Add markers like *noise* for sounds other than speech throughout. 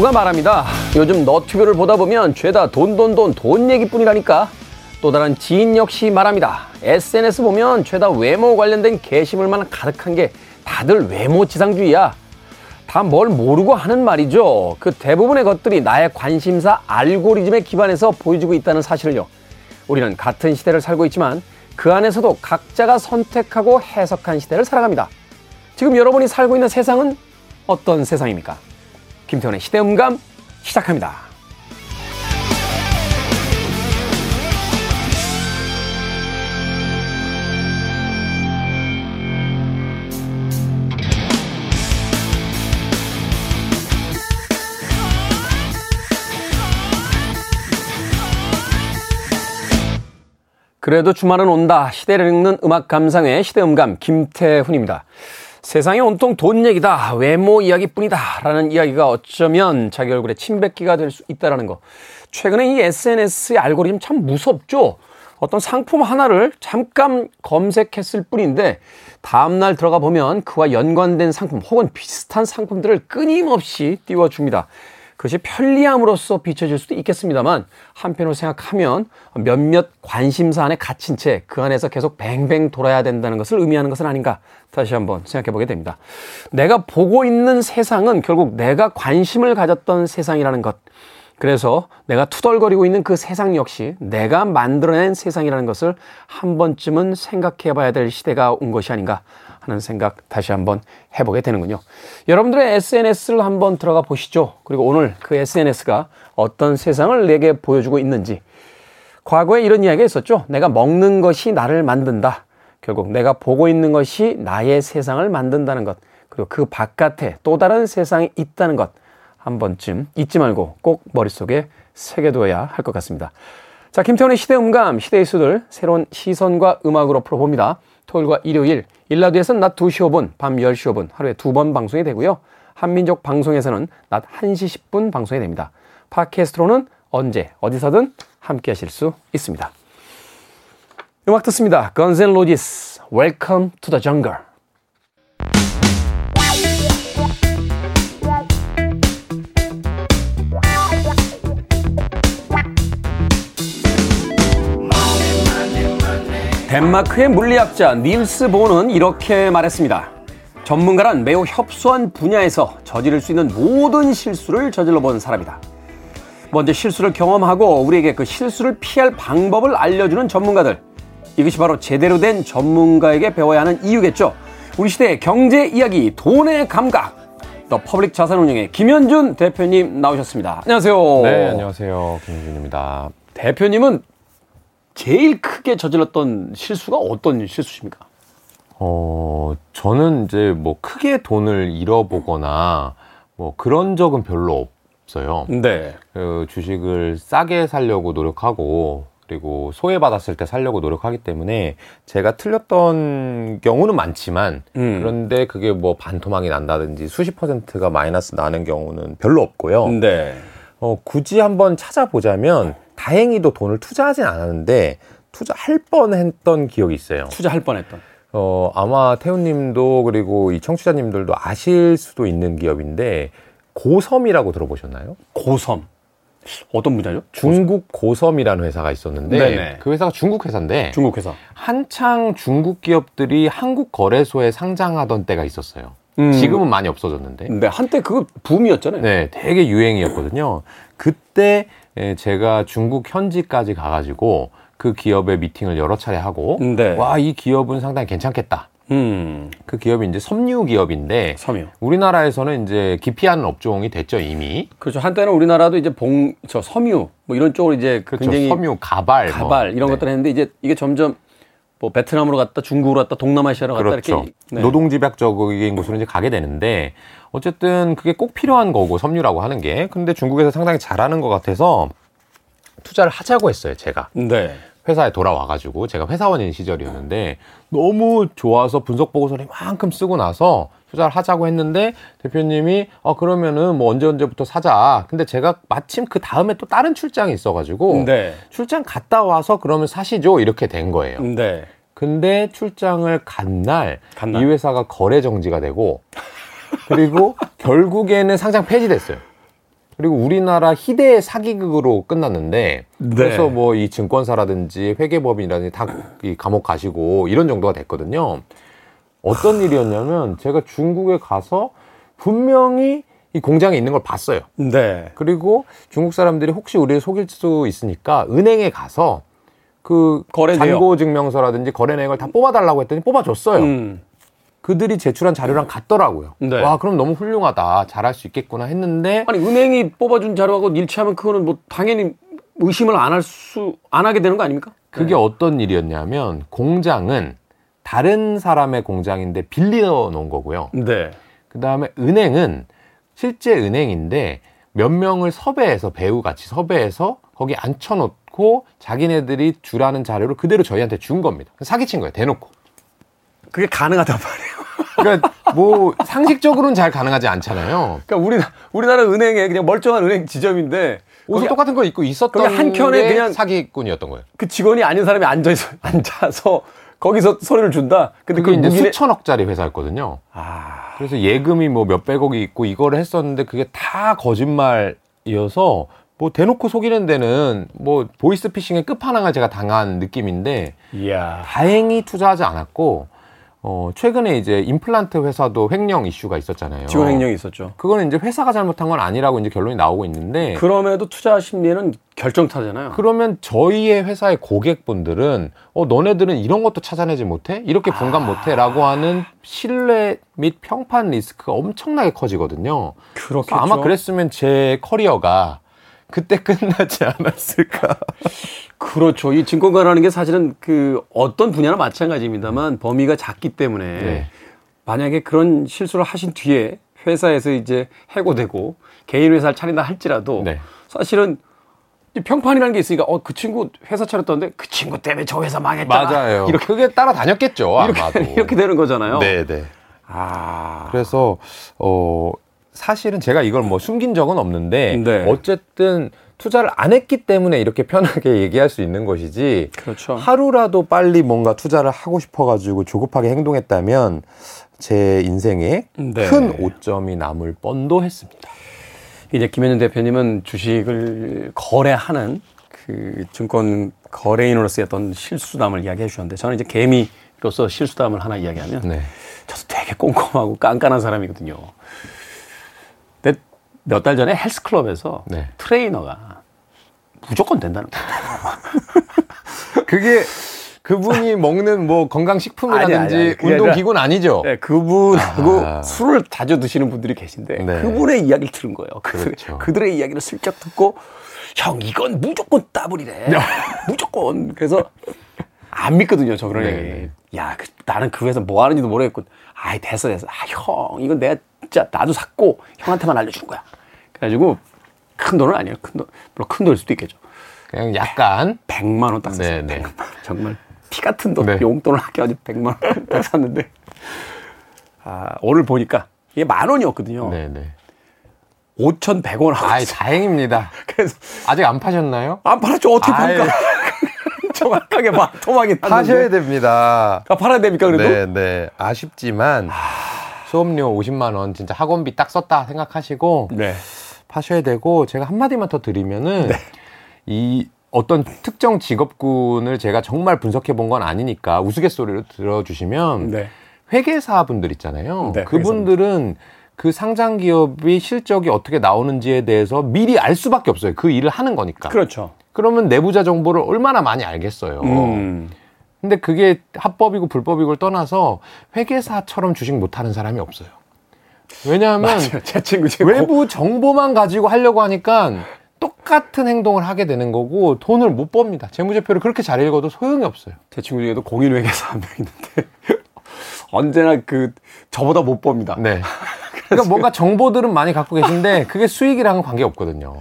한 친구가 말합니다. 요즘 너튜브를 보다 보면 죄다 돈, 돈, 돈, 돈 얘기뿐이라니까. 또 다른 지인 역시 말합니다. SNS 보면 죄다 외모 관련된 게시물만 가득한 게 다들 외모 지상주의야. 다 뭘 모르고 하는 말이죠. 그 대부분의 것들이 나의 관심사 알고리즘에 기반해서 보여주고 있다는 사실을요. 우리는 같은 시대를 살고 있지만 그 안에서도 각자가 선택하고 해석한 시대를 살아갑니다. 지금 여러분이 살고 있는 세상은 어떤 세상입니까? 김태훈의 시대음감 시작합니다. 그래도 주말은 온다. 시대를 읽는 음악 감상의 시대음감 김태훈입니다. 세상이 온통 돈 얘기다, 외모 이야기뿐이다 라는 이야기가 어쩌면 자기 얼굴에 침뱉기가 될 수 있다라는 거. 최근에 이 SNS의 알고리즘 참 무섭죠? 어떤 상품 하나를 잠깐 검색했을 뿐인데 다음날 들어가 보면 그와 연관된 상품 혹은 비슷한 상품들을 끊임없이 띄워줍니다. 그것이 편리함으로써 비춰질 수도 있겠습니다만 한편으로 생각하면 몇몇 관심사 안에 갇힌 채 그 안에서 계속 뱅뱅 돌아야 된다는 것을 의미하는 것은 아닌가 다시 한번 생각해 보게 됩니다. 내가 보고 있는 세상은 결국 내가 관심을 가졌던 세상이라는 것. 그래서 내가 투덜거리고 있는 그 세상 역시 내가 만들어낸 세상이라는 것을 한 번쯤은 생각해 봐야 될 시대가 온 것이 아닌가 하는 생각 다시 한번 해보게 되는군요. 여러분들의 SNS를 한번 들어가 보시죠. 그리고 오늘 그 SNS가 어떤 세상을 내게 보여주고 있는지. 과거에 이런 이야기가 있었죠. 내가 먹는 것이 나를 만든다. 결국 내가 보고 있는 것이 나의 세상을 만든다는 것. 그리고 그 바깥에 또 다른 세상이 있다는 것. 한 번쯤 잊지 말고 꼭 머릿속에 새겨두어야 할 것 같습니다. 자, 김태훈의 시대음감, 시대의 수들, 새로운 시선과 음악으로 풀어봅니다. 토요일과 일요일, 일라드에서는 낮 2시 5분, 밤 10시 5분 하루에 두 번 방송이 되고요. 한민족 방송에서는 낮 1시 10분 방송이 됩니다. 팟캐스트로는 언제 어디서든 함께 하실 수 있습니다. 음악 듣습니다. N' Roses, Welcome to the Jungle. 덴마크의 물리학자 닐스 보는 이렇게 말했습니다. 전문가란 매우 협소한 분야에서 저지를 수 있는 모든 실수를 저질러 본 사람이다. 먼저 실수를 경험하고 우리에게 그 실수를 피할 방법을 알려주는 전문가들. 이것이 바로 제대로 된 전문가에게 배워야 하는 이유겠죠. 우리 시대의 경제 이야기, 돈의 감각. 더 퍼블릭 자산운용의 김현준 대표님 나오셨습니다. 안녕하세요. 네, 안녕하세요. 김현준입니다. 대표님은 제일 크게 저질렀던 실수가 어떤 실수십니까? 어, 저는 이제 뭐 크게 돈을 잃어보거나 뭐 그런 적은 별로 없어요. 네. 그 주식을 싸게 살려고 노력하고 그리고 소외받았을 때 살려고 노력하기 때문에 제가 틀렸던 경우는 많지만 음. 그런데 그게 뭐 반토막이 난다든지 수십 퍼센트가 마이너스 나는 경우는 별로 없고요. 네. 어, 굳이 한번 찾아보자면 다행히도 돈을 투자하진 않았는데 투자할 뻔했던 기억이 있어요. 투자할 뻔했던. 어 아마 태훈님도 그리고 이 청취자님들도 아실 수도 있는 기업인데 고섬이라고 들어보셨나요? 고섬. 어떤 분야죠? 중국 고섬이라는 회사가 있었는데 네네. 그 회사가 중국 회사인데 중국 회사. 한창 중국 기업들이 한국 거래소에 상장하던 때가 있었어요. 음. 지금은 많이 없어졌는데. 네, 한때 그거 붐이었잖아요. 네, 되게 유행이었거든요. 그때 예, 제가 중국 현지까지 가가지고 그 기업의 미팅을 여러 차례 하고 네. 와이 기업은 상당히 괜찮겠다. 음. 그 기업이 이제 섬유 기업인데 섬유. 우리나라에서는 이제 기피하는 업종이 됐죠 이미. 그렇죠. 한때는 우리나라도 이제 봉 저 섬유 뭐 이런 쪽으로 이제 그렇죠. 굉장히 섬유 가발 가발 뭐. 이런 네. 것들 했는데 이제 이게 점점 뭐 베트남으로 갔다 중국으로 갔다 동남아시아로 갔다 그렇죠. 이렇게 네. 노동 집약적인 곳으로 이제 가게 되는데 어쨌든 그게 꼭 필요한 거고 섬유라고 하는 게 근데 중국에서 상당히 잘하는 것 같아서 투자를 하자고 했어요 제가 네. 회사에 돌아와가지고 제가 회사원인 시절이었는데 너무 좋아서 분석 보고서를 이만큼 쓰고 나서 투자를 하자고 했는데 대표님이 아 그러면은 뭐 언제 언제부터 사자. 근데 제가 마침 그 다음에 또 다른 출장이 있어가지고 네. 출장 갔다 와서 그러면 사시죠 이렇게 된 거예요. 네. 근데 출장을 간 날 이 회사가 거래 정지가 되고 그리고 *laughs* 결국에는 상장 폐지됐어요. 그리고 우리나라 희대의 사기극으로 끝났는데 네. 그래서 뭐 이 증권사라든지 회계법인이라든지 다 이 감옥 가시고 이런 정도가 됐거든요. 어떤 일이었냐면 제가 중국에 가서 분명히 이 공장에 있는 걸 봤어요. 네. 그리고 중국 사람들이 혹시 우리를 속일 수 있으니까 은행에 가서 그 거래 잔고 증명서라든지 거래 내역을 다 뽑아달라고 했더니 뽑아줬어요. 음. 그들이 제출한 자료랑 같더라고요. 네. 와, 그럼 너무 훌륭하다. 잘할 수 있겠구나 했는데. 아니, 은행이 뽑아준 자료하고 일치하면 그거는 뭐 당연히 의심을 안 할 수, 안 하게 되는 거 아닙니까? 그게 네. 어떤 일이었냐면 공장은 다른 사람의 공장인데 빌려 놓은 거고요. 네. 그 다음에 은행은 실제 은행인데 몇 명을 섭외해서 배우 같이 섭외해서 거기 앉혀 놓고 자기네들이 주라는 자료를 그대로 저희한테 준 겁니다. 사기친 거예요. 대놓고. 그게 가능하단 말이에요. *laughs* 그러니까 뭐 상식적으로는 잘 가능하지 않잖아요. 그러니까 우리 우리나라 은행에 그냥 멀쩡한 은행 지점인데 옷을 똑같은 거 입고 있었던 한 켠에 그냥 사기꾼이었던 거예요. 그 직원이 아닌 사람이 앉아 있어 *laughs* 앉아서 거기서 소리를 준다. 근데 그게 그 이제 무기내... 수천억짜리 회사였거든요. 아... 그래서 예금이 뭐 몇백억이 있고 이거를 했었는데 그게 다 거짓말이어서 뭐 대놓고 속이는 데는 뭐 보이스피싱의 끝판왕을 제가 당한 느낌인데 이야. 다행히 투자하지 않았고 어, 최근에 이제 임플란트 회사도 횡령 이슈가 있었잖아요. 직원 횡령이 있었죠. 그거는 이제 회사가 잘못한 건 아니라고 이제 결론이 나오고 있는데. 그럼에도 투자 심리는 결정타잖아요. 그러면 저희의 회사의 고객분들은, 어, 너네들은 이런 것도 찾아내지 못해? 이렇게 분간 아... 못해? 라고 하는 신뢰 및 평판 리스크가 엄청나게 커지거든요. 그렇겠죠. 아마 그랬으면 제 커리어가 그때 끝나지 않았을까. 그렇죠. 이 증권가라는 게 사실은 그 어떤 분야나 마찬가지입니다만 범위가 작기 때문에 네. 만약에 그런 실수를 하신 뒤에 회사에서 이제 해고되고 개인 회사를 차린다 할지라도 네. 사실은 평판이라는 게 있으니까 어 그 친구 회사 차렸던데 그 친구 때문에 저 회사 망했다. 맞아요. 이렇게 그게 따라 다녔겠죠. 이렇게, 아마도. *laughs* 이렇게 되는 거잖아요. 네, 네. 아. 그래서 어 사실은 제가 이걸 뭐 숨긴 적은 없는데 네. 어쨌든 투자를 안 했기 때문에 이렇게 편하게 *laughs* 얘기할 수 있는 것이지 그렇죠. 하루라도 빨리 뭔가 투자를 하고 싶어가지고 조급하게 행동했다면 제 인생에 네. 큰 오점이 남을 뻔도 했습니다. 이제 김현준 대표님은 주식을 거래하는 그 증권 거래인으로서의 어떤 실수담을 이야기해 주셨는데 저는 이제 개미로서 실수담을 하나 이야기하면 네. 저도 되게 꼼꼼하고 깐깐한 사람이거든요. 몇 달 전에 헬스클럽에서 네. 트레이너가 무조건 된다는 거예요. *laughs* 그게 그분이 먹는 뭐 건강식품이라든지 운동기구는 아니죠? 네, 그분하고 아. 술을 자주 드시는 분들이 계신데 네. 그분의 이야기를 들은 거예요. 그렇죠. 그들의 이야기를 슬쩍 듣고 형 이건 무조건 따블이래. 무조건. 그래서 안 믿거든요. 저 그런 네. 얘기. 야, 그, 나는 그 회사 뭐 하는지도 모르겠고. 아이, 됐어, 됐어. 아, 형, 이건 내가 진짜 나도 샀고 형한테만 알려주는 거야. 그래가지고 큰 돈은 아니에요. 큰 돈, 물론 큰 돈일 수도 있겠죠. 그냥 약간 100 만 원 딱 샀어요. 네, 네. *laughs* 정말 피 같은 돈, 네. 용돈을 아껴가지고 100만 원 *laughs* 딱 샀는데 아, 오늘 보니까 이게 만 원이었거든요. 네, 네. 5,100원 하고. 아이, 다행입니다. *laughs* 그래서 아직 안 파셨나요? 안 팔았죠. 어떻게 팔까? 정확하게 봐. 토막이 났는데. 파셔야 됩니다. 아, 팔아야 됩니까, 그래도? 네, 네. 아쉽지만 수업료 50만 원 진짜 학원비 딱 썼다 생각하시고 네. 파셔야 되고 제가 한 마디만 더 드리면은 네. 이 어떤 특정 직업군을 제가 정말 분석해 본 건 아니니까 우스갯소리로 들어주시면 네. 회계사 분들 있잖아요. 네, 그분들은 그 상장 기업이 실적이 어떻게 나오는지에 대해서 미리 알 수밖에 없어요. 그 일을 하는 거니까. 그렇죠. 그러면 내부자 정보를 얼마나 많이 알겠어요. 음. 근데 그게 합법이고 불법이고를 떠나서 회계사처럼 주식 못하는 사람이 없어요. 왜냐하면 제 친구 외부 정보만 가지고 하려고 하니까 똑같은 행동을 하게 되는 거고 돈을 못 법니다. 재무제표를 그렇게 잘 읽어도 소용이 없어요. 제 친구 중에도 공인 회계사 한 명 있는데 *laughs* 언제나 그 저보다 못 법니다. 네. 그러니까 뭔가 정보들은 많이 갖고 계신데 그게 수익이랑은 관계 없거든요.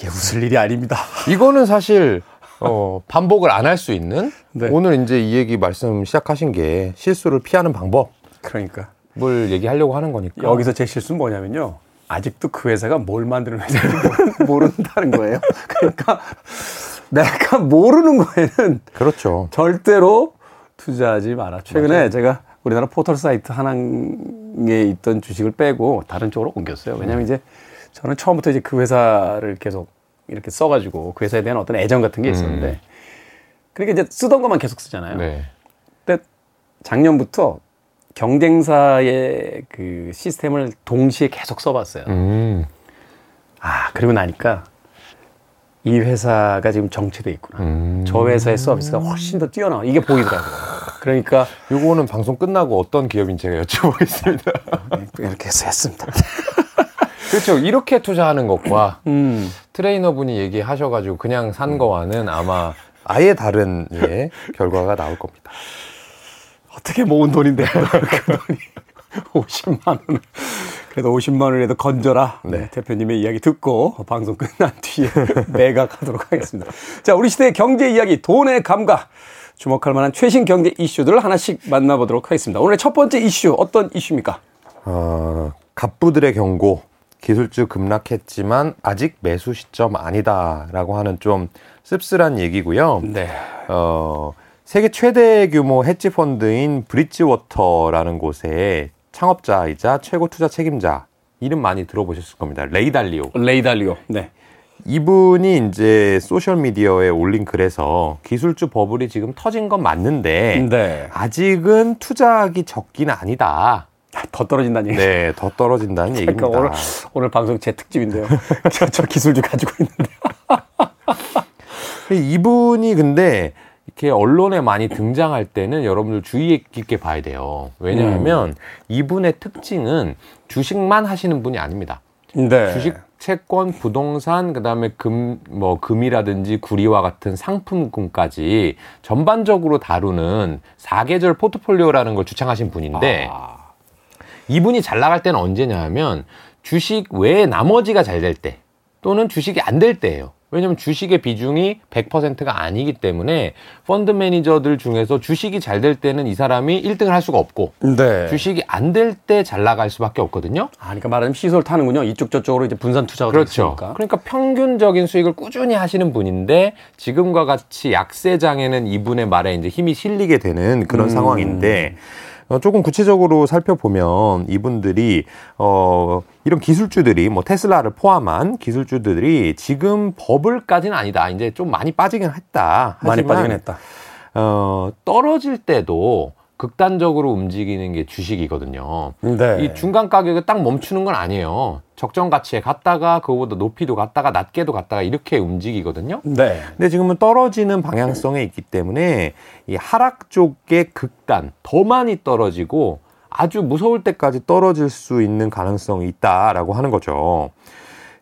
이게 웃을 일이 아닙니다. 이거는 사실 어, *laughs* 반복을 안 할 수 있는 네. 오늘 이제 이 얘기 말씀 시작하신 게 실수를 피하는 방법. 그러니까. 뭘 얘기하려고 하는 거니까. 여기서 제 실수는 뭐냐면요. 아직도 그 회사가 뭘 만드는 회사인지 모른다는 거예요. *laughs* 그러니까 내가 모르는 거에는 그렇죠. 절대로 투자하지 마라. 최근에 맞아요. 제가 우리나라 포털 사이트 하나에 있던 주식을 빼고 다른 쪽으로 옮겼어요. 왜냐하면 이제 저는 처음부터 이제 그 회사를 계속 이렇게 써가지고 그 회사에 대한 어떤 애정 같은 게 있었는데 음. 그러니까 이제 쓰던 것만 계속 쓰잖아요. 네. 근데 작년부터 경쟁사의 그 시스템을 동시에 계속 써봤어요. 음. 아 그리고 나니까 이 회사가 지금 정체돼 있구나. 음. 저 회사의 서비스가 훨씬 더 뛰어나. 이게 보이더라고요. 그러니까 요거는 방송 끝나고 어떤 기업인지 제가 여쭤보겠습니다. 네, 이렇게 해서 했습니다. *laughs* 그렇죠. 이렇게 투자하는 것과 음. 트레이너분이 얘기하셔가지고 그냥 산 거와는 아마 아예 다른 예, 결과가 나올 겁니다. 어떻게 모은 돈인데 그 돈이 *laughs* 50만 원을 그래도 50만 원이라도 건져라. 네. 네. 대표님의 이야기 듣고 방송 끝난 뒤에 *laughs* 매각하도록 하겠습니다. 자, 우리 시대의 경제 이야기, 돈의 감각. 주목할 만한 최신 경제 이슈들을 하나씩 만나보도록 하겠습니다. 오늘 첫 번째 이슈 어떤 이슈입니까? 어, 갑부들의 경고. 기술주 급락했지만 아직 매수 시점 아니다라고 하는 좀 씁쓸한 얘기고요. 네. 어, 세계 최대 규모 헤지 펀드인 브릿지워터라는 곳에 창업자이자 최고 투자 책임자 이름 많이 들어보셨을 겁니다. 레이 달리오. 레이 달리오. 네. 이분이 이제 소셜 미디어에 올린 글에서 기술주 버블이 지금 터진 건 맞는데 네. 아직은 투자하기 적기는 아니다. 더 떨어진다는 얘기. 네, 더 떨어진다는 그러니까 얘기입니다. 오늘, 오늘 방송 제 특집인데요. *laughs* 저, 저 기술주 가지고 있는데. *laughs* 이분이 근데 이렇게 언론에 많이 등장할 때는 여러분들 주의 깊게 봐야 돼요. 왜냐하면 음. 이분의 특징은 주식만 하시는 분이 아닙니다. 네. 주식, 채권, 부동산, 그다음에 금, 뭐 금이라든지 구리와 같은 상품군까지 전반적으로 다루는 사계절 포트폴리오라는 걸 주창하신 분인데 아. 이분이 잘 나갈 때는 언제냐 하면 주식 외에 나머지가 잘 될 때 또는 주식이 안 될 때예요. 왜냐면 주식의 비중이 100%가 아니기 때문에 펀드 매니저들 중에서 주식이 잘 될 때는 이 사람이 1등을 할 수가 없고 네. 주식이 안 될 때 잘 나갈 수밖에 없거든요. 아, 그러니까 말하자면 시설 타는군요. 이쪽 저쪽으로 이제 분산 투자가 그렇죠. 있으니까. 그러니까 평균적인 수익을 꾸준히 하시는 분인데 지금과 같이 약세장에는 이분의 말에 이제 힘이 실리게 되는 그런 음. 상황인데 어, 조금 구체적으로 살펴보면 이분들이 어 이런 기술주들이 뭐 테슬라를 포함한 기술주들이 지금 버블까지는 아니다. 이제 좀 많이 빠지긴 했다. 많이 빠지긴 했다. 어 떨어질 때도 극단적으로 움직이는 게 주식이거든요. 네. 이 중간 가격에 딱 멈추는 건 아니에요. 적정 가치에 갔다가 그거보다 높이도 갔다가 낮게도 갔다가 이렇게 움직이거든요. 네. 근데 지금은 떨어지는 방향성에 있기 때문에 이 하락 쪽의 극단 더 많이 떨어지고 아주 무서울 때까지 떨어질 수 있는 가능성이 있다라고 하는 거죠.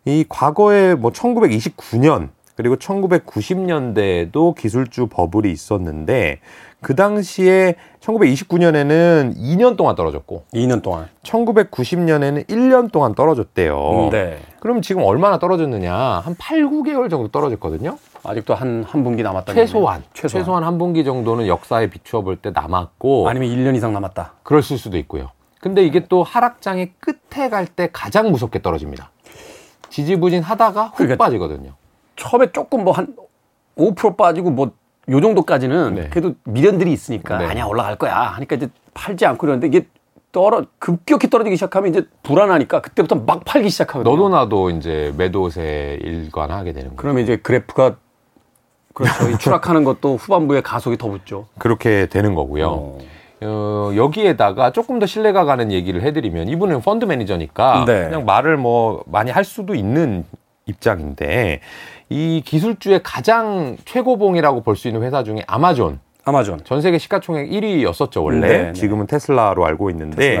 이 과거에 뭐 1929년 그리고 1990년대에도 기술주 버블이 있었는데 그 당시에 1929년에는 2년 동안 떨어졌고 2년 동안 1990년에는 1년 동안 떨어졌대요. 네. 그럼 지금 얼마나 떨어졌느냐? 한 8, 9개월 정도 떨어졌거든요. 아직도 한, 한 분기 남았다. 최소한, 최소한. 최소한 한 분기 정도는 역사에 비추어 볼 때 남았고. 아니면 1년 이상 남았다. 그럴 수도 있고요. 근데 이게 또 하락장의 끝에 갈 때 가장 무섭게 떨어집니다. 지지부진 하다가 훅 그러니까 빠지거든요. 처음에 조금 뭐 한 5% 빠지고 뭐 요 정도까지는 네. 그래도 미련들이 있으니까 네. 아니야 올라갈 거야 하니까 이제 팔지 않고 이러는데 이게 떨어 급격히 떨어지기 시작하면 이제 불안하니까 그때부터 막 팔기 시작하거든요. 너도 나도 이제 매도세 일관하게 되는 거예요. 그러면 이제 그래프가 그렇죠. 추락하는 것도 후반부에 가속이 더 붙죠. 그렇게 되는 거고요. 어. 어, 여기에다가 조금 더 신뢰가 가는 얘기를 해드리면 이분은 펀드 매니저니까 네. 그냥 말을 뭐 많이 할 수도 있는 입장인데 이 기술주의 가장 최고봉이라고 볼 수 있는 회사 중에 아마존. 아마존. 전 세계 시가총액 1위였었죠, 원래. 네, 네. 지금은 테슬라로 알고 있는데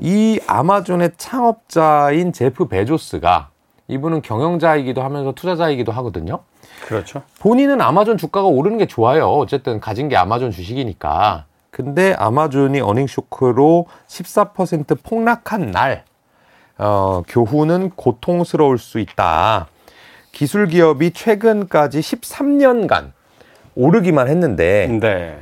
이 아마존의 창업자인 제프 베조스가 이분은 경영자이기도 하면서 투자자이기도 하거든요. 그렇죠. 본인은 아마존 주가가 오르는 게 좋아요. 어쨌든 가진 게 아마존 주식이니까. 근데 아마존이 earning shock로 14% 폭락한 날 어, 교훈은 고통스러울 수 있다. 기술 기업이 최근까지 13년간 오르기만 했는데 네.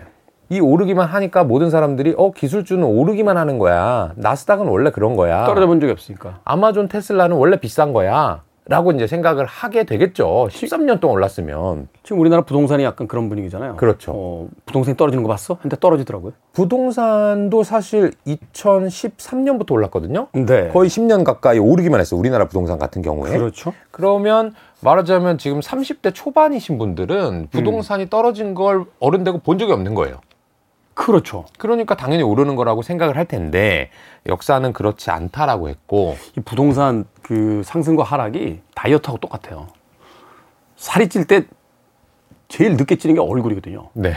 이 오르기만 하니까 모든 사람들이 어 기술주는 오르기만 하는 거야. 나스닥은 원래 그런 거야. 떨어져 본 적이 없으니까. 아마존 테슬라는 원래 비싼 거야. 라고 이제 생각을 하게 되겠죠. 13년 동안 올랐으면. 지금 우리나라 부동산이 약간 그런 분위기잖아요. 그렇죠. 어, 부동산이 떨어지는 거 봤어? 근데 떨어지더라고요. 부동산도 사실 2013년부터 올랐거든요. 네. 거의 10년 가까이 오르기만 했어요. 우리나라 부동산 같은 경우에. 그렇죠. 그러면 말하자면 지금 30대 초반이신 분들은 부동산이 음. 떨어진 걸 어른 되고 본 적이 없는 거예요. 그렇죠. 그러니까 당연히 오르는 거라고 생각을 할 텐데 역사는 그렇지 않다라고 했고 이 부동산 그 상승과 하락이 다이어트하고 똑같아요. 살이 찔 때 제일 늦게 찌는 게 얼굴이거든요. 네.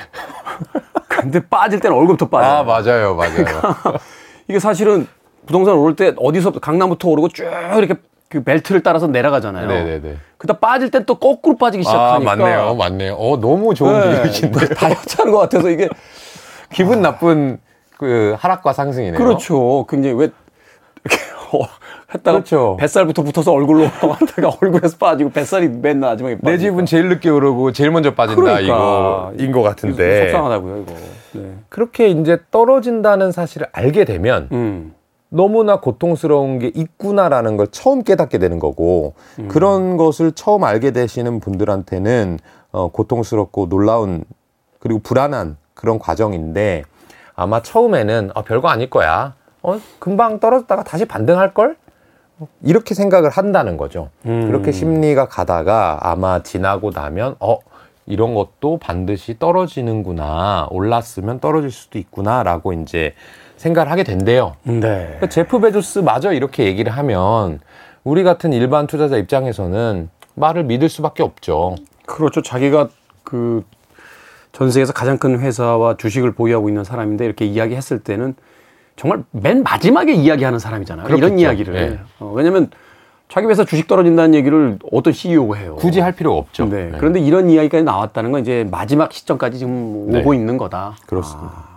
*laughs* 근데 빠질 때는 얼굴부터 빠져요. 아, 맞아요. 맞아요. 그러니까 이게 사실은 부동산 오를 때 어디서 강남부터 오르고 쭉 이렇게 그 벨트를 따라서 내려가잖아요. 네네네. 그다 빠질 땐 또 거꾸로 빠지기 시작하니까. 아, 맞네요. 맞네요. 어, 너무 좋은 네. 비유신데. 다이어트 하는 것 같아서 이게 기분 나쁜 그 하락과 상승이네요. 그렇죠. 굉장히 왜 이렇게 *laughs* 어, 했다가 그렇죠. 뱃살부터 붙어서 얼굴로 *laughs* 왔다가 얼굴에서 빠지고 뱃살이 맨 마지막에 빠지니까. 내 집은 제일 늦게 오르고 제일 먼저 빠진다 그러니까. 이거인 것 같은데 속상하다고요 이거. 네. 그렇게 이제 떨어진다는 사실을 알게 되면 음. 너무나 고통스러운 게 있구나라는 걸 처음 깨닫게 되는 거고 음. 그런 것을 처음 알게 되시는 분들한테는 어, 고통스럽고 놀라운 그리고 불안한 그런 과정인데 아마 처음에는 어, 별거 아닐 거야. 어, 금방 떨어졌다가 다시 반등할 걸? 이렇게 생각을 한다는 거죠. 음. 그렇게 심리가 가다가 아마 지나고 나면 어 이런 것도 반드시 떨어지는구나. 올랐으면 떨어질 수도 있구나라고 이제 생각을 하게 된대요. 네. 그러니까 제프 베조스 마저 이렇게 얘기를 하면 우리 같은 일반 투자자 입장에서는 말을 믿을 수밖에 없죠. 그렇죠. 자기가 그 전 세계에서 가장 큰 회사와 주식을 보유하고 있는 사람인데 이렇게 이야기했을 때는 정말 맨 마지막에 이야기하는 사람이잖아요. 그렇겠죠. 이런 이야기를. 네. 어, 왜냐면 자기 회사 주식 떨어진다는 얘기를 어떤 CEO가 해요. 굳이 할 필요가 없죠. 네. 네. 그런데 이런 이야기까지 나왔다는 건 이제 마지막 시점까지 지금 네. 오고 있는 거다. 그렇습니다. 아,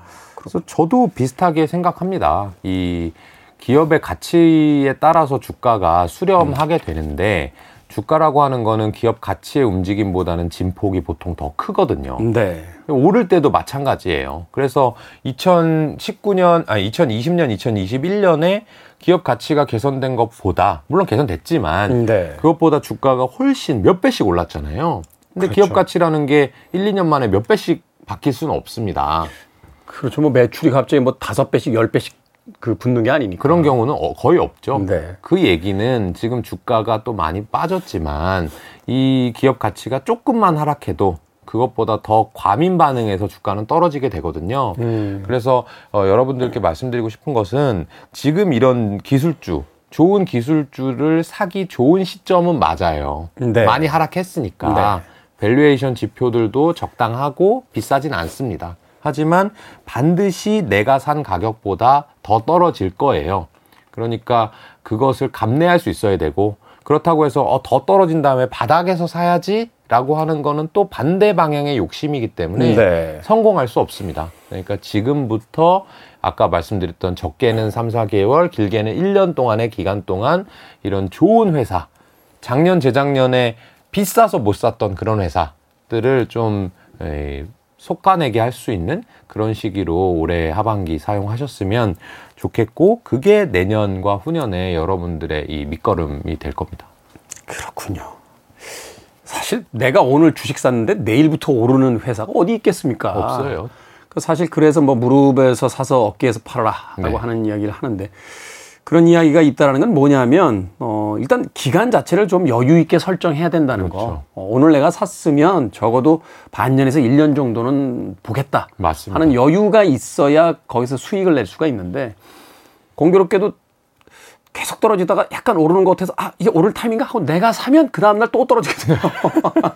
그래서 저도 비슷하게 생각합니다. 이 기업의 가치에 따라서 주가가 수렴하게 되는데 주가라고 하는 거는 기업 가치의 움직임보다는 진폭이 보통 더 크거든요. 네. 오를 때도 마찬가지예요. 그래서 2019년, 아니 2020년, 2021년에 기업 가치가 개선된 것보다 물론 개선됐지만 네. 그것보다 주가가 훨씬 몇 배씩 올랐잖아요. 근데 그렇죠. 기업 가치라는 게 1, 2년 만에 몇 배씩 바뀔 수는 없습니다. 그렇죠. 뭐 매출이 갑자기 뭐 다섯 배씩, 열 배씩 그 붙는 게 아니니까. 그런 경우는 어, 거의 없죠. 네. 그 얘기는 지금 주가가 또 많이 빠졌지만 이 기업 가치가 조금만 하락해도 그것보다 더 과민 반응해서 주가는 떨어지게 되거든요. 음. 그래서 어, 여러분들께 말씀드리고 싶은 것은 지금 이런 기술주 좋은 기술주를 사기 좋은 시점은 맞아요. 네. 많이 하락했으니까 네. valuation 지표들도 적당하고 비싸진 않습니다. 하지만 반드시 내가 산 가격보다 더 떨어질 거예요. 그러니까 그것을 감내할 수 있어야 되고 그렇다고 해서 어, 더 떨어진 다음에 바닥에서 사야지 라고 하는 거는 또 반대 방향의 욕심이기 때문에 네. 성공할 수 없습니다. 그러니까 지금부터 아까 말씀드렸던 적게는 3, 4개월, 길게는 1년 동안의 기간 동안 이런 좋은 회사, 작년, 재작년에 비싸서 못 샀던 그런 회사들을 좀 에이, 속가내게 할 수 있는 그런 시기로 올해 하반기 사용하셨으면 좋겠고 그게 내년과 후년에 여러분들의 이 밑거름이 될 겁니다. 그렇군요. 사실 내가 오늘 주식 샀는데 내일부터 오르는 회사가 어디 있겠습니까? 없어요. 그 사실 그래서 뭐 무릎에서 사서 어깨에서 팔아라라고 네. 하는 이야기를 하는데 그런 이야기가 있다라는 건 뭐냐면 어 일단 기간 자체를 좀 여유 있게 설정해야 된다는 그렇죠. 거. 어, 오늘 내가 샀으면 적어도 반년에서 1년 정도는 보겠다 맞습니다. 하는 여유가 있어야 거기서 수익을 낼 수가 있는데 공교롭게도 계속 떨어지다가 약간 오르는 것 같아서 아 이게 오를 타이밍인가 하고 내가 사면 그 다음날 또 떨어지게 돼요.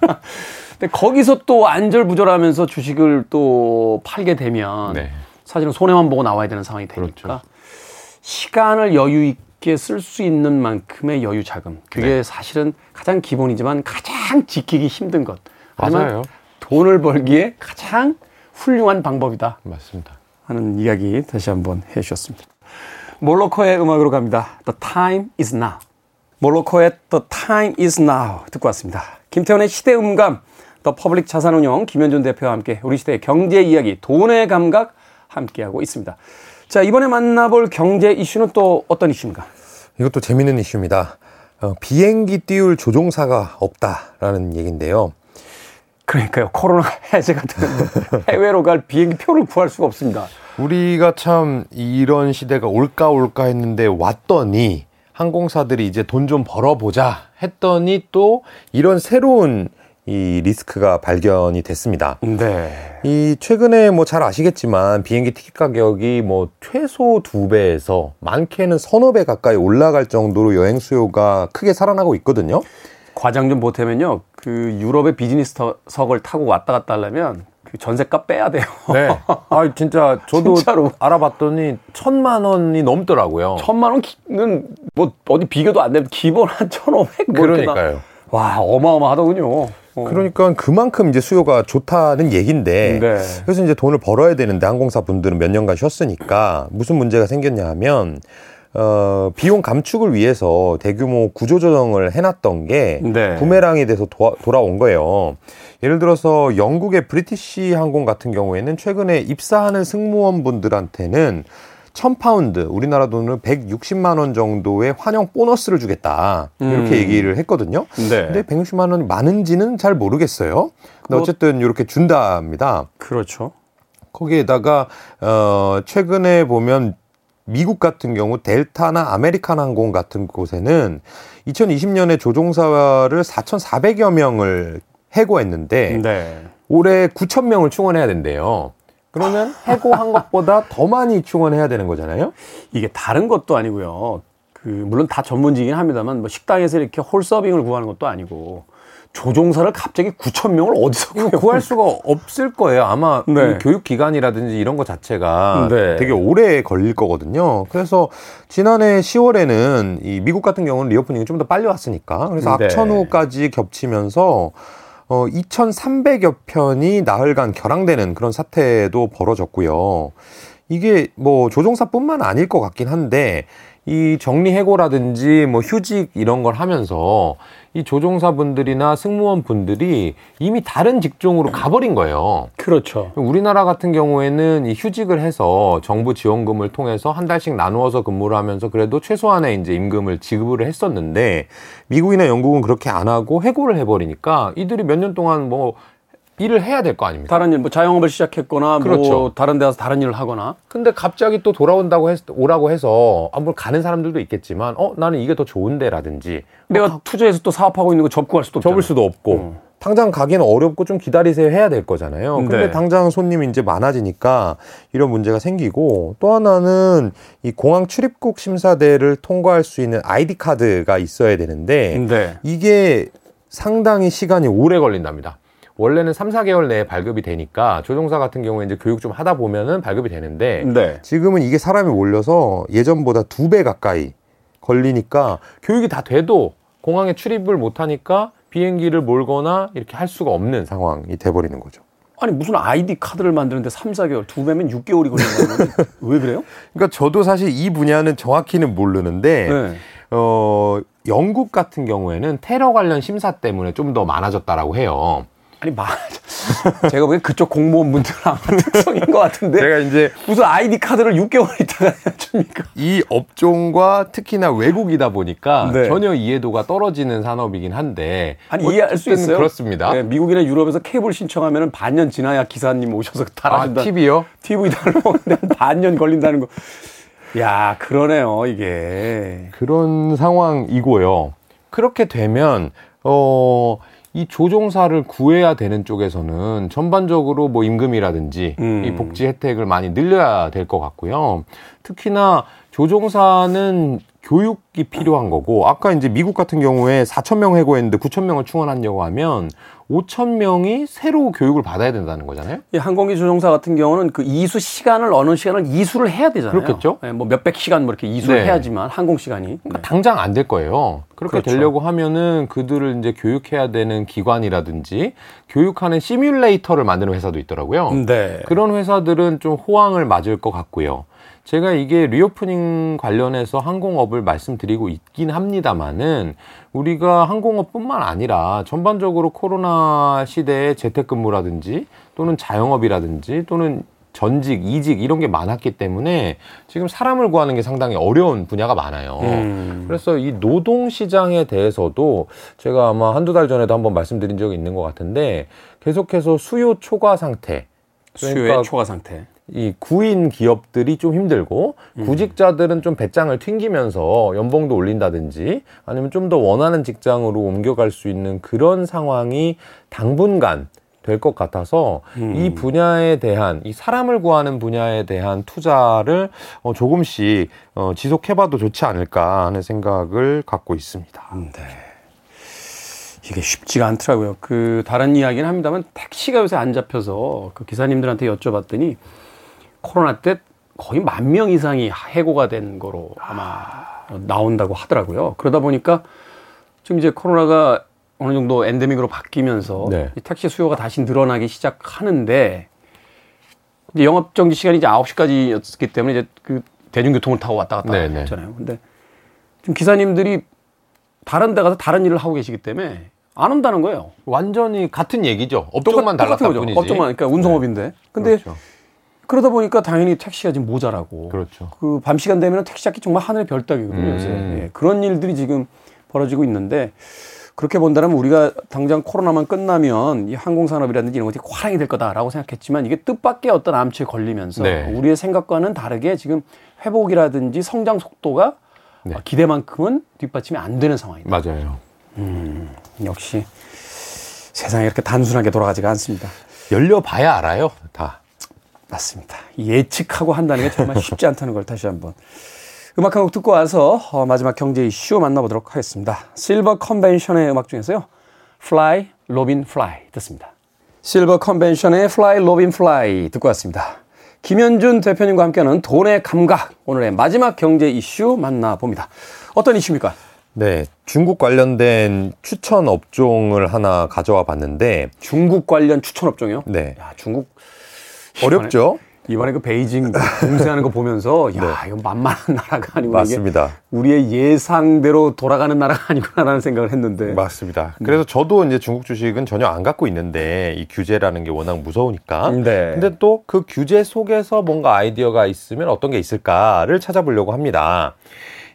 *laughs* 근데 거기서 또 안절부절하면서 주식을 또 팔게 되면 네. 사실은 손해만 보고 나와야 되는 상황이 되니까 그렇죠. 시간을 여유 있게 쓸 수 있는 만큼의 여유 자금. 그게 네. 사실은 가장 기본이지만 가장 지키기 힘든 것. 하지만 맞아요. 돈을 벌기에 가장 훌륭한 방법이다. 맞습니다. 하는 이야기 다시 한번 해 주셨습니다. 몰로코의 음악으로 갑니다. The time is now. 몰로코의 The time is now 듣고 왔습니다. 김태원의 시대음감, 더 퍼블릭 자산운용 김현준 대표와 함께 우리 시대의 경제 이야기, 돈의 감각 함께하고 있습니다. 자, 이번에 만나볼 경제 이슈는 또 어떤 이슈인가? 이것도 재밌는 이슈입니다. 어, 비행기 띄울 조종사가 없다라는 얘기인데요. 그러니까요. 코로나 *laughs* 해제가 되면 해외로 갈 비행기 표를 구할 수가 없습니다. 우리가 참 이런 시대가 올까 올까 했는데 왔더니 항공사들이 이제 돈 좀 벌어보자 했더니 또 이런 새로운 이 리스크가 발견이 됐습니다. 네. 이 최근에 뭐 잘 아시겠지만 비행기 티켓 가격이 뭐 최소 두 배에서 많게는 서너 배 가까이 올라갈 정도로 여행 수요가 크게 살아나고 있거든요. 과장 좀 보태면요. 그 유럽의 비즈니스석을 타고 왔다 갔다 하려면 그 전세값 빼야 돼요. 네. *laughs* 아 진짜 저도 진짜로. 알아봤더니 천만 원이 넘더라고요. 천만 원은 뭐 어디 비교도 안 되면 기본 한 천오백. 뭐 그러니까요. 와 어마어마하더군요. 어. 그러니까 그만큼 이제 수요가 좋다는 얘긴데 네. 그래서 이제 돈을 벌어야 되는데 항공사 분들은 몇 년간 쉬었으니까 무슨 문제가 생겼냐 하면 어, 비용 감축을 위해서 대규모 구조조정을 해놨던 게 네. 부메랑이 돼서 도와, 돌아온 거예요. 예를 들어서 영국의 브리티시 항공 같은 경우에는 최근에 입사하는 승무원분들한테는 1000파운드, 우리나라 돈으로 160만 원 정도의 환영 보너스를 주겠다. 이렇게 음. 얘기를 했거든요. 네. 근데 160만 원이 많은지는 잘 모르겠어요. 근데 어쨌든 이렇게 준답니다. 그렇죠. 거기에다가 어 최근에 보면 미국 같은 경우 델타나 아메리칸 항공 같은 곳에는 2020년에 조종사를 4,400여 명을 해고했는데 네. 올해 9천 명을 충원해야 된대요. 그러면 해고한 것보다 더 많이 충원해야 되는 거잖아요. 이게 다른 것도 아니고요. 그 물론 다 전문직이긴 합니다만 뭐 식당에서 이렇게 홀서빙을 구하는 것도 아니고 조종사를 갑자기 9천 명을 어디서 구할 수가 없을 거예요. 아마 네. 교육 기관이라든지 이런 것 자체가 네. 되게 오래 걸릴 거거든요. 그래서 지난해 10월에는 이 미국 같은 경우는 리오프닝이 좀 더 빨리 왔으니까 그래서 네. 악천후까지 겹치면서 어 2,300여 편이 나흘간 결항되는 그런 사태도 벌어졌고요. 이게 뭐 조종사뿐만 아닐 것 같긴 한데 이 정리 해고라든지 뭐 휴직 이런 걸 하면서 이 조종사분들이나 승무원분들이 이미 다른 직종으로 가버린 거예요. 그렇죠. 우리나라 같은 경우에는 이 휴직을 해서 정부 지원금을 통해서 한 달씩 나누어서 근무를 하면서 그래도 최소한의 이제 임금을 지급을 했었는데 미국이나 영국은 그렇게 안 하고 해고를 해버리니까 이들이 몇 년 동안 뭐 일을 해야 될 거 아닙니까? 다른 일, 뭐 자영업을 시작했거나, 뭐 그렇죠. 뭐 다른 데 가서 다른 일을 하거나. 근데 갑자기 또 돌아온다고 해서, 오라고 해서, 아, 뭐 가는 사람들도 있겠지만, 어, 나는 이게 더 좋은데라든지. 내가 어, 투자해서 또 사업하고 있는 거 접근할 수도 없잖아. 접을 수도 없고. 음. 당장 가기는 어렵고 좀 기다리세요 해야 될 거잖아요. 근데 네. 당장 손님이 이제 많아지니까 이런 문제가 생기고 또 하나는 이 공항 출입국 심사대를 통과할 수 있는 아이디 카드가 있어야 되는데 네. 이게 상당히 시간이 오래 걸린답니다. 원래는 3, 4개월 내에 발급이 되니까 조종사 같은 경우에 이제 교육 좀 하다 보면은 발급이 되는데 네. 지금은 이게 사람이 몰려서 예전보다 두 배 가까이 걸리니까 교육이 다 돼도 공항에 출입을 못 하니까 비행기를 몰거나 이렇게 할 수가 없는 상황이 돼 버리는 거죠. 아니 무슨 아이디 카드를 만드는데 3, 4개월, 두 배면 6개월이 걸린다는 건데 왜 그래요? 그러니까 저도 사실 이 분야는 정확히는 모르는데 네. 어 영국 같은 경우에는 테러 관련 심사 때문에 좀 더 많아졌다라고 해요. 아니 맞아. *laughs* 제가 보기엔 그쪽 공무원분들 아마 *laughs* 특성인 것 같은데. 제가 이제 무슨 아이디 카드를 6개월 있다가 해줍니까? 이 업종과 특히나 외국이다 보니까 네. 전혀 이해도가 떨어지는 산업이긴 한데. 아니 이해할 수 있어요. 그렇습니다. 네, 미국이나 유럽에서 케이블 신청하면 반년 지나야 기사님 오셔서 달아준다. 아, TV요? TV 달라는데 반년 걸린다는 거. 야 그러네요 이게. 그런 상황이고요. 그렇게 되면 어. 이 조종사를 구해야 되는 쪽에서는 전반적으로 뭐 임금이라든지 음. 이 복지 혜택을 많이 늘려야 될 것 같고요. 특히나 조종사는 교육이 필요한 거고 아까 이제 미국 같은 경우에 4천 명 해고했는데 9천 명을 충원하려고 하면 5천 명이 새로 교육을 받아야 된다는 거잖아요. 이 항공기 조종사 같은 경우는 그 이수 시간을 어느 시간을 이수를 해야 되잖아요. 그렇겠죠. 네, 뭐 몇백 시간 뭐 이렇게 이수를 네. 해야지만 항공 시간이 그러니까 네. 당장 안 될 거예요. 그렇게 그렇죠. 되려고 하면은 그들을 이제 교육해야 되는 기관이라든지 교육하는 시뮬레이터를 만드는 회사도 있더라고요. 네. 그런 회사들은 좀 호황을 맞을 것 같고요. 제가 이게 reopening 관련해서 항공업을 말씀드리고 있긴 합니다만은 우리가 항공업뿐만 아니라 전반적으로 코로나 시대의 재택근무라든지 또는 자영업이라든지 또는 전직, 이직 이런 게 많았기 때문에 지금 사람을 구하는 게 상당히 어려운 분야가 많아요. 음. 그래서 이 노동 시장에 대해서도 제가 아마 한두 달 전에도 한번 말씀드린 적이 있는 것 같은데 계속해서 수요 초과 상태. 그러니까 수요의 초과 상태. 이 구인 기업들이 좀 힘들고 음. 구직자들은 좀 배짱을 튕기면서 연봉도 올린다든지 아니면 좀 더 원하는 직장으로 옮겨갈 수 있는 그런 상황이 당분간 될 것 같아서 음. 이 분야에 대한 이 사람을 구하는 분야에 대한 투자를 어, 조금씩 어, 지속해봐도 좋지 않을까 하는 생각을 갖고 있습니다. 음, 네. 이게 쉽지가 않더라고요. 그 다른 이야기는 합니다만 택시가 요새 안 잡혀서 그 기사님들한테 여쭤봤더니 코로나 때 거의 만 명 이상이 해고가 된 거로 아마 나온다고 하더라고요. 그러다 보니까 지금 이제 코로나가 어느 정도 엔데믹으로 바뀌면서 네. 택시 수요가 다시 늘어나기 시작하는데 이제 영업 정지 시간이 이제 9시까지였기 때문에 이제 그 대중교통을 타고 왔다 갔다 네, 네. 했잖아요. 근데 지금 기사님들이 다른 데 가서 다른 일을 하고 계시기 때문에 안 온다는 거예요. 완전히 같은 얘기죠. 업종만 달랐다 뿐이지. 업종만 그러니까 운송업인데. 네. 근데 그렇죠. 그러다 보니까 당연히 택시가 지금 모자라고. 그렇죠. 그 밤 시간 되면 택시 잡기 정말 하늘의 별 따기거든요. 음. 요새. 예, 그런 일들이 지금 벌어지고 있는데 그렇게 본다면 우리가 당장 코로나만 끝나면 이 항공 산업이라든지 이런 것들이 화랑이 될 거다라고 생각했지만 이게 뜻밖의 어떤 암초에 걸리면서 네. 우리의 생각과는 다르게 지금 회복이라든지 성장 속도가 네. 기대만큼은 뒷받침이 안 되는 상황입니다. 맞아요. 음, 역시 세상이 이렇게 단순하게 돌아가지가 않습니다. 열려봐야 알아요, 다. 맞습니다. 예측하고 한다는 게 정말 쉽지 않다는 걸 다시 한번. 음악 한 곡 듣고 와서 어, 마지막 경제 이슈 만나보도록 하겠습니다. 실버 컨벤션의 음악 중에서요. Fly, Robin Fly 듣습니다. 실버 컨벤션의 Fly, Robin Fly 듣고 왔습니다. 김현준 대표님과 함께하는 돈의 감각 오늘의 마지막 경제 이슈 만나봅니다. 어떤 이슈입니까? 네, 중국 관련된 추천 업종을 하나 가져와 봤는데 중국 관련 추천 업종이요? 네. 야, 중국 어렵죠. 이번에 그 베이징 공세하는 거 보면서 *laughs* 야 네. 이건 만만한 나라가 아니고 맞습니다. 우리의 예상대로 돌아가는 나라가 *laughs* 아니구나라는 생각을 했는데 맞습니다. 그래서 음. 저도 이제 중국 주식은 전혀 안 갖고 있는데 이 규제라는 게 워낙 무서우니까. 네. 근데 또 그 규제 속에서 뭔가 아이디어가 있으면 어떤 게 있을까를 찾아보려고 합니다.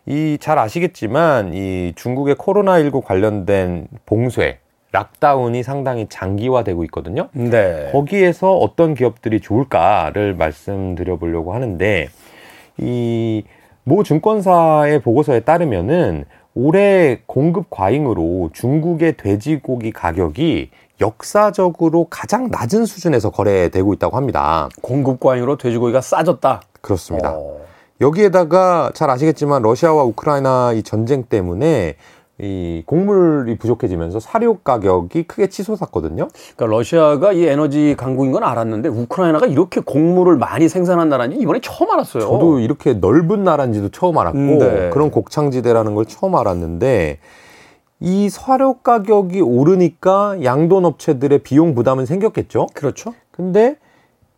이 잘 아시겠지만 이 중국의 코로나 19 관련된 봉쇄 락다운이 상당히 장기화되고 있거든요. 네. 거기에서 어떤 기업들이 좋을까를 말씀드려 보려고 하는데 이 모 증권사의 보고서에 따르면은 올해 공급 과잉으로 중국의 돼지고기 가격이 역사적으로 가장 낮은 수준에서 거래되고 있다고 합니다. 공급 과잉으로 돼지고기가 싸졌다. 그렇습니다. 어. 여기에다가 잘 아시겠지만 러시아와 우크라이나 이 전쟁 때문에 이 곡물이 부족해지면서 사료 가격이 크게 치솟았거든요. 그러니까 러시아가 이 에너지 강국인 건 알았는데 우크라이나가 이렇게 곡물을 많이 생산한 나라인지 이번에 처음 알았어요. 저도 이렇게 넓은 나라인지도 처음 알았고 음, 네. 그런 곡창지대라는 걸 처음 알았는데 이 사료 가격이 오르니까 양돈 업체들의 비용 부담은 생겼겠죠. 그렇죠. 근데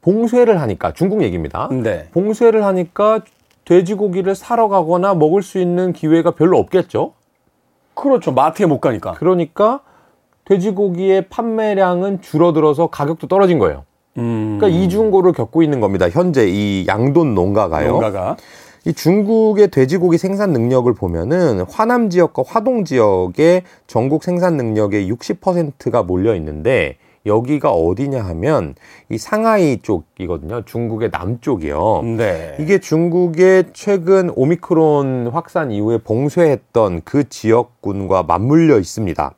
봉쇄를 하니까 중국 얘기입니다. 네. 봉쇄를 하니까 돼지고기를 사러 가거나 먹을 수 있는 기회가 별로 없겠죠. 그렇죠. 마트에 못 가니까. 그러니까 돼지고기의 판매량은 줄어들어서 가격도 떨어진 거예요. 음. 그러니까 이중고를 겪고 있는 겁니다. 현재 이 양돈 농가가요. 농가가. 이 중국의 돼지고기 생산 능력을 보면은 화남 지역과 화동 지역의 전국 생산 능력의 60%가 몰려 있는데 여기가 어디냐 하면 이 상하이 쪽이거든요. 중국의 남쪽이요. 네. 이게 중국의 최근 오미크론 확산 이후에 봉쇄했던 그 지역군과 맞물려 있습니다.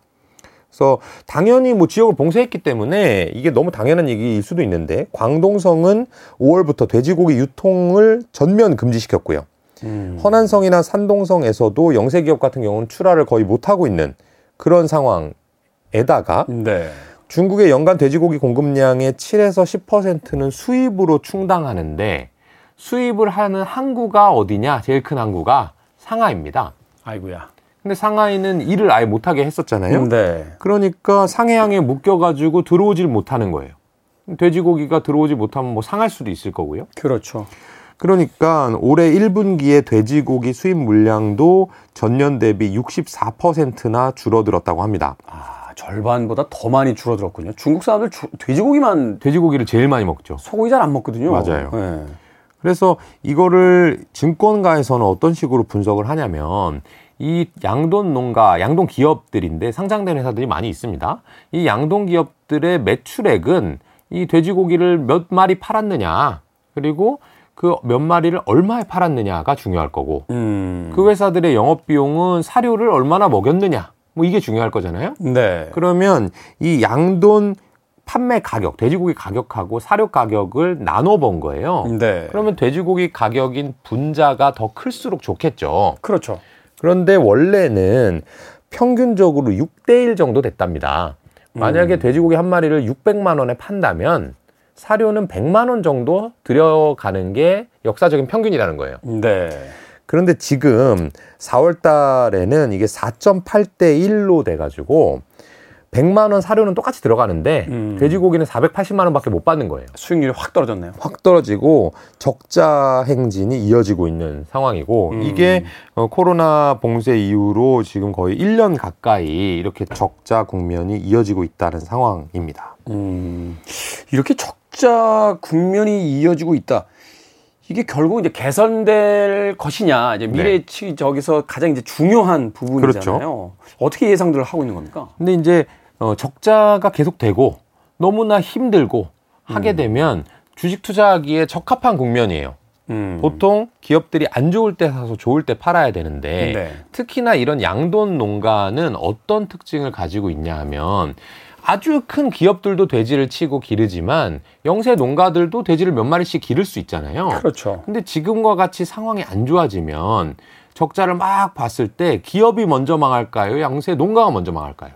그래서 당연히 뭐 지역을 봉쇄했기 때문에 이게 너무 당연한 얘기일 수도 있는데 광동성은 5월부터 돼지고기 유통을 전면 금지시켰고요. 음. 허난성이나 산동성에서도 영세 기업 같은 경우는 출하를 거의 못 하고 있는 그런 상황에다가 네. 중국의 연간 돼지고기 공급량의 7에서 10%는 수입으로 충당하는데 수입을 하는 항구가 어디냐? 제일 큰 항구가 상하이입니다. 아이고야. 근데 상하이는 일을 아예 못하게 했었잖아요. 네. 그러니까 상해항에 묶여가지고 들어오질 못하는 거예요. 돼지고기가 들어오지 못하면 뭐 상할 수도 있을 거고요. 그렇죠. 그러니까 올해 1분기에 돼지고기 수입 물량도 전년 대비 64%나 줄어들었다고 합니다. 아. 절반보다 더 많이 줄어들었군요. 중국 사람들 주, 돼지고기만 돼지고기를 제일 많이 먹죠. 소고기 잘 안 먹거든요. 맞아요. 네. 그래서 이거를 증권가에서는 어떤 식으로 분석을 하냐면 이 양돈 농가, 양돈 기업들인데 상장된 회사들이 많이 있습니다. 이 양돈 기업들의 매출액은 이 돼지고기를 몇 마리 팔았느냐, 그리고 그 몇 마리를 얼마에 팔았느냐가 중요할 거고, 음. 그 회사들의 영업 비용은 사료를 얼마나 먹였느냐, 뭐 이게 중요할 거잖아요. 네. 그러면 이 양돈 판매 가격, 돼지고기 가격하고 사료 가격을 나눠 본 거예요. 네. 그러면 돼지고기 가격인 분자가 더 클수록 좋겠죠. 그렇죠. 그런데 원래는 평균적으로 6대1 정도 됐답니다. 만약에 음. 돼지고기 한 마리를 600만 원에 판다면 사료는 100만 원 정도 들여가는 게 역사적인 평균이라는 거예요. 네. 그런데 지금 4월 달에는 이게 4.8대 1로 돼 가지고 100만 원 사료는 똑같이 들어가는데 음. 돼지고기는 480만 원밖에 못 받는 거예요. 수익률이 확 떨어졌네요. 확 떨어지고 적자 행진이 이어지고 있는 상황이고 음. 이게 어, 코로나 봉쇄 이후로 지금 거의 1년 가까이 이렇게 적자 국면이 이어지고 있다는 상황입니다. 음. 이렇게 적자 국면이 이어지고 있다. 이게 결국 이제 개선될 것이냐 이제 미래치 네. 저기서 가장 이제 중요한 부분이잖아요. 그렇죠. 어떻게 예상들을 하고 있는 겁니까? 근데 이제 어, 적자가 계속되고 너무나 힘들고 하게 음. 되면 주식 투자하기에 적합한 국면이에요. 음. 보통 기업들이 안 좋을 때 사서 좋을 때 팔아야 되는데 네. 특히나 이런 양돈 농가는 어떤 특징을 가지고 있냐 하면 아주 큰 기업들도 돼지를 치고 기르지만 영세 농가들도 돼지를 몇 마리씩 기를 수 있잖아요. 그렇죠. 근데 지금과 같이 상황이 안 좋아지면 적자를 막 봤을 때 기업이 먼저 망할까요? 영세 농가가 먼저 망할까요?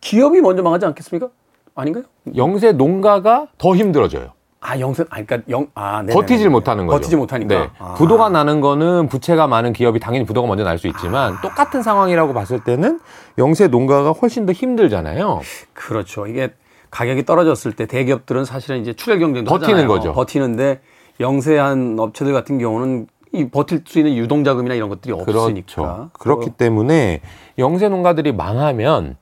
기업이 먼저 망하지 않겠습니까? 아닌가요? 영세 농가가 더 힘들어져요. 아, 영세, 아, 그러니까 영, 아, 네 버티질 못하는 거죠. 버티지 못하니까. 네. 아. 부도가 나는 거는 부채가 많은 기업이 당연히 부도가 먼저 날 수 있지만 아. 똑같은 상황이라고 봤을 때는 영세 농가가 훨씬 더 힘들잖아요. 그렇죠. 이게 가격이 떨어졌을 때 대기업들은 사실은 이제 출혈 경쟁도 버티는 하잖아요. 거죠. 버티는데 영세한 업체들 같은 경우는 이 버틸 수 있는 유동 자금이나 이런 것들이 없으니까. 그렇죠. 그렇기 때문에 영세 농가들이 망하면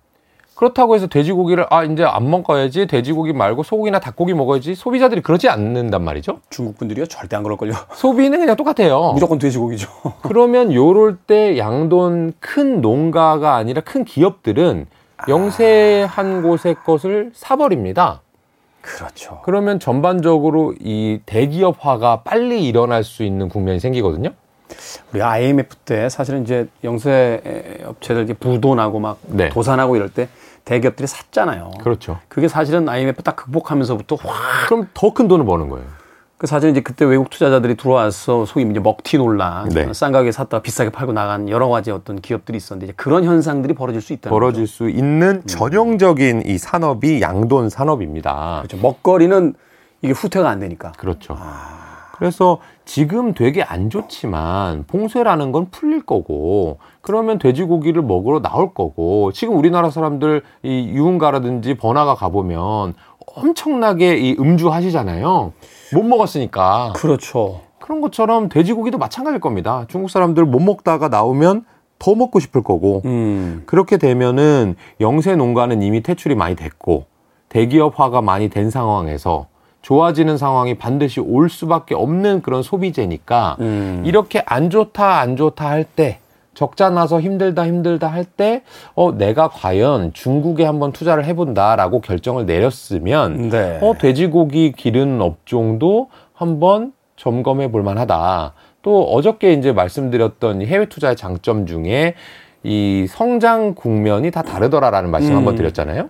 그렇다고 해서 돼지고기를 아 이제 안 먹어야지 돼지고기 말고 소고기나 닭고기 먹어야지 소비자들이 그러지 않는단 말이죠. 중국 분들이요 절대 안 그럴걸요. *laughs* 소비는 그냥 똑같아요. 무조건 돼지고기죠. *laughs* 그러면 요럴 때 양돈 큰 농가가 아니라 큰 기업들은 영세한 곳의 것을 사버립니다. 그렇죠. 그러면 전반적으로 이 대기업화가 빨리 일어날 수 있는 국면이 생기거든요. 우리 IMF 때 사실은 이제 영세 업체들 부도나고 막 네. 도산하고 이럴 때 대기업들이 샀잖아요. 그렇죠. 그게 사실은 IMF 딱 극복하면서부터 확 그럼 더 큰 돈을 버는 거예요. 그 사실 이제 그때 외국 투자자들이 들어와서 소위 이제 먹튀 논란, 네. 싼 가격에 샀다가 비싸게 팔고 나간 여러 가지 어떤 기업들이 있었는데 이제 그런 현상들이 벌어질 수 있다는 벌어질 거죠. 수 있는 음. 전형적인 이 산업이 양돈 산업입니다. 그렇죠. 먹거리는 이게 후퇴가 안 되니까. 그렇죠. 아. 그래서 지금 되게 안 좋지만 봉쇄라는 건 풀릴 거고 그러면 돼지고기를 먹으러 나올 거고 지금 우리나라 사람들 이 유흥가라든지 번화가 가보면 엄청나게 이 음주 하시잖아요. 못 먹었으니까. 그렇죠. 그런 것처럼 돼지고기도 마찬가지일 겁니다. 중국 사람들 못 먹다가 나오면 더 먹고 싶을 거고 음. 그렇게 되면은 영세 농가는 이미 퇴출이 많이 됐고 대기업화가 많이 된 상황에서 좋아지는 상황이 반드시 올 수밖에 없는 그런 소비재니까 음. 이렇게 안 좋다 안 좋다 할 때 적자 나서 힘들다 힘들다 할 때 어 내가 과연 중국에 한번 투자를 해본다라고 결정을 내렸으면 네. 어 돼지고기 기른 업종도 한번 점검해 볼 만하다. 또 어저께 이제 말씀드렸던 해외 투자의 장점 중에 이 성장 국면이 다 다르더라라는 말씀 음. 한번 드렸잖아요.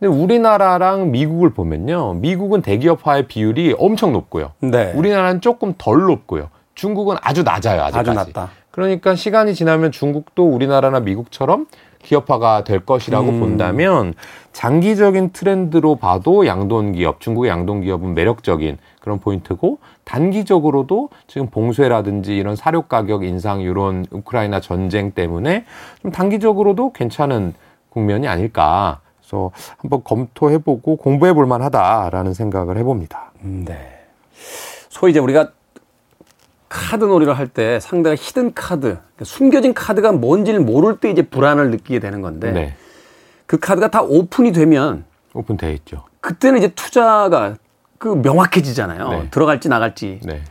근데 우리나라랑 미국을 보면요. 미국은 대기업화의 비율이 엄청 높고요. 네. 우리나라는 조금 덜 높고요. 중국은 아주 낮아요. 아직까지. 아주 낮다. 그러니까 시간이 지나면 중국도 우리나라나 미국처럼 기업화가 될 것이라고 음. 본다면 장기적인 트렌드로 봐도 양돈 기업, 중국의 양돈 기업은 매력적인 그런 포인트고 단기적으로도 지금 봉쇄라든지 이런 사료 가격 인상 이런 우크라이나 전쟁 때문에 좀 단기적으로도 괜찮은 국면이 아닐까. 그래서 한번 검토해보고 공부해 볼 만하다라는 생각을 해봅니다. 음, 네. 소위 이제 우리가 카드 놀이를 할 때 상대가 히든 카드, 그러니까 숨겨진 카드가 뭔지를 모를 때 이제 불안을 느끼게 되는 건데 네. 그 카드가 다 오픈이 되면 오픈돼 있죠. 그때는 이제 투자가 그 명확해지잖아요. 네. 들어갈지 나갈지. 네.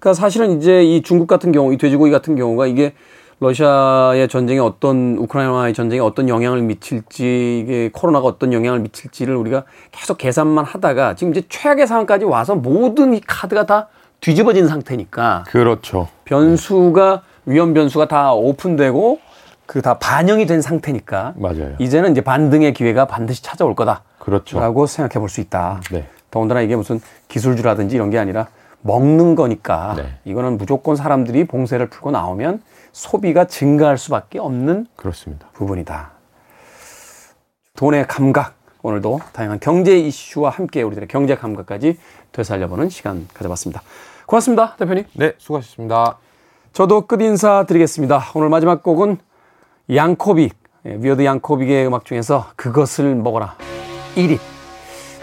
그러니까 사실은 이제 이 중국 같은 경우, 이 돼지고기 같은 경우가 이게 러시아의 전쟁에 어떤 우크라이나의 전쟁에 어떤 영향을 미칠지 이게 코로나가 어떤 영향을 미칠지를 우리가 계속 계산만 하다가 지금 이제 최악의 상황까지 와서 모든 이 카드가 다 뒤집어진 상태니까 그렇죠. 변수가 위험 변수가 다 오픈되고 그 다 반영이 된 상태니까 맞아요. 이제는 이제 반등의 기회가 반드시 찾아올 거다. 그렇죠. 라고 생각해 볼 수 있다. 네. 더군다나 이게 무슨 기술주라든지 이런 게 아니라 먹는 거니까 네. 이거는 무조건 사람들이 봉쇄를 풀고 나오면 소비가 증가할 수밖에 없는 그렇습니다. 부분이다. 돈의 감각 오늘도 다양한 경제 이슈와 함께 우리들의 경제 감각까지 되살려보는 시간 가져봤습니다. 고맙습니다, 대표님. 네, 수고하셨습니다. 저도 끝 인사 드리겠습니다. 오늘 마지막 곡은 양코빅, 예, 위어드 양코빅의 음악 중에서 그것을 먹어라. 1잇.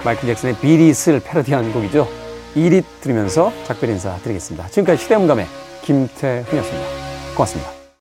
마이클 잭슨의 비릿을 패러디한 곡이죠. 1잇 들으면서 작별 인사 드리겠습니다. 지금까지 시대음감의 김태훈이었습니다. 고맙습니다.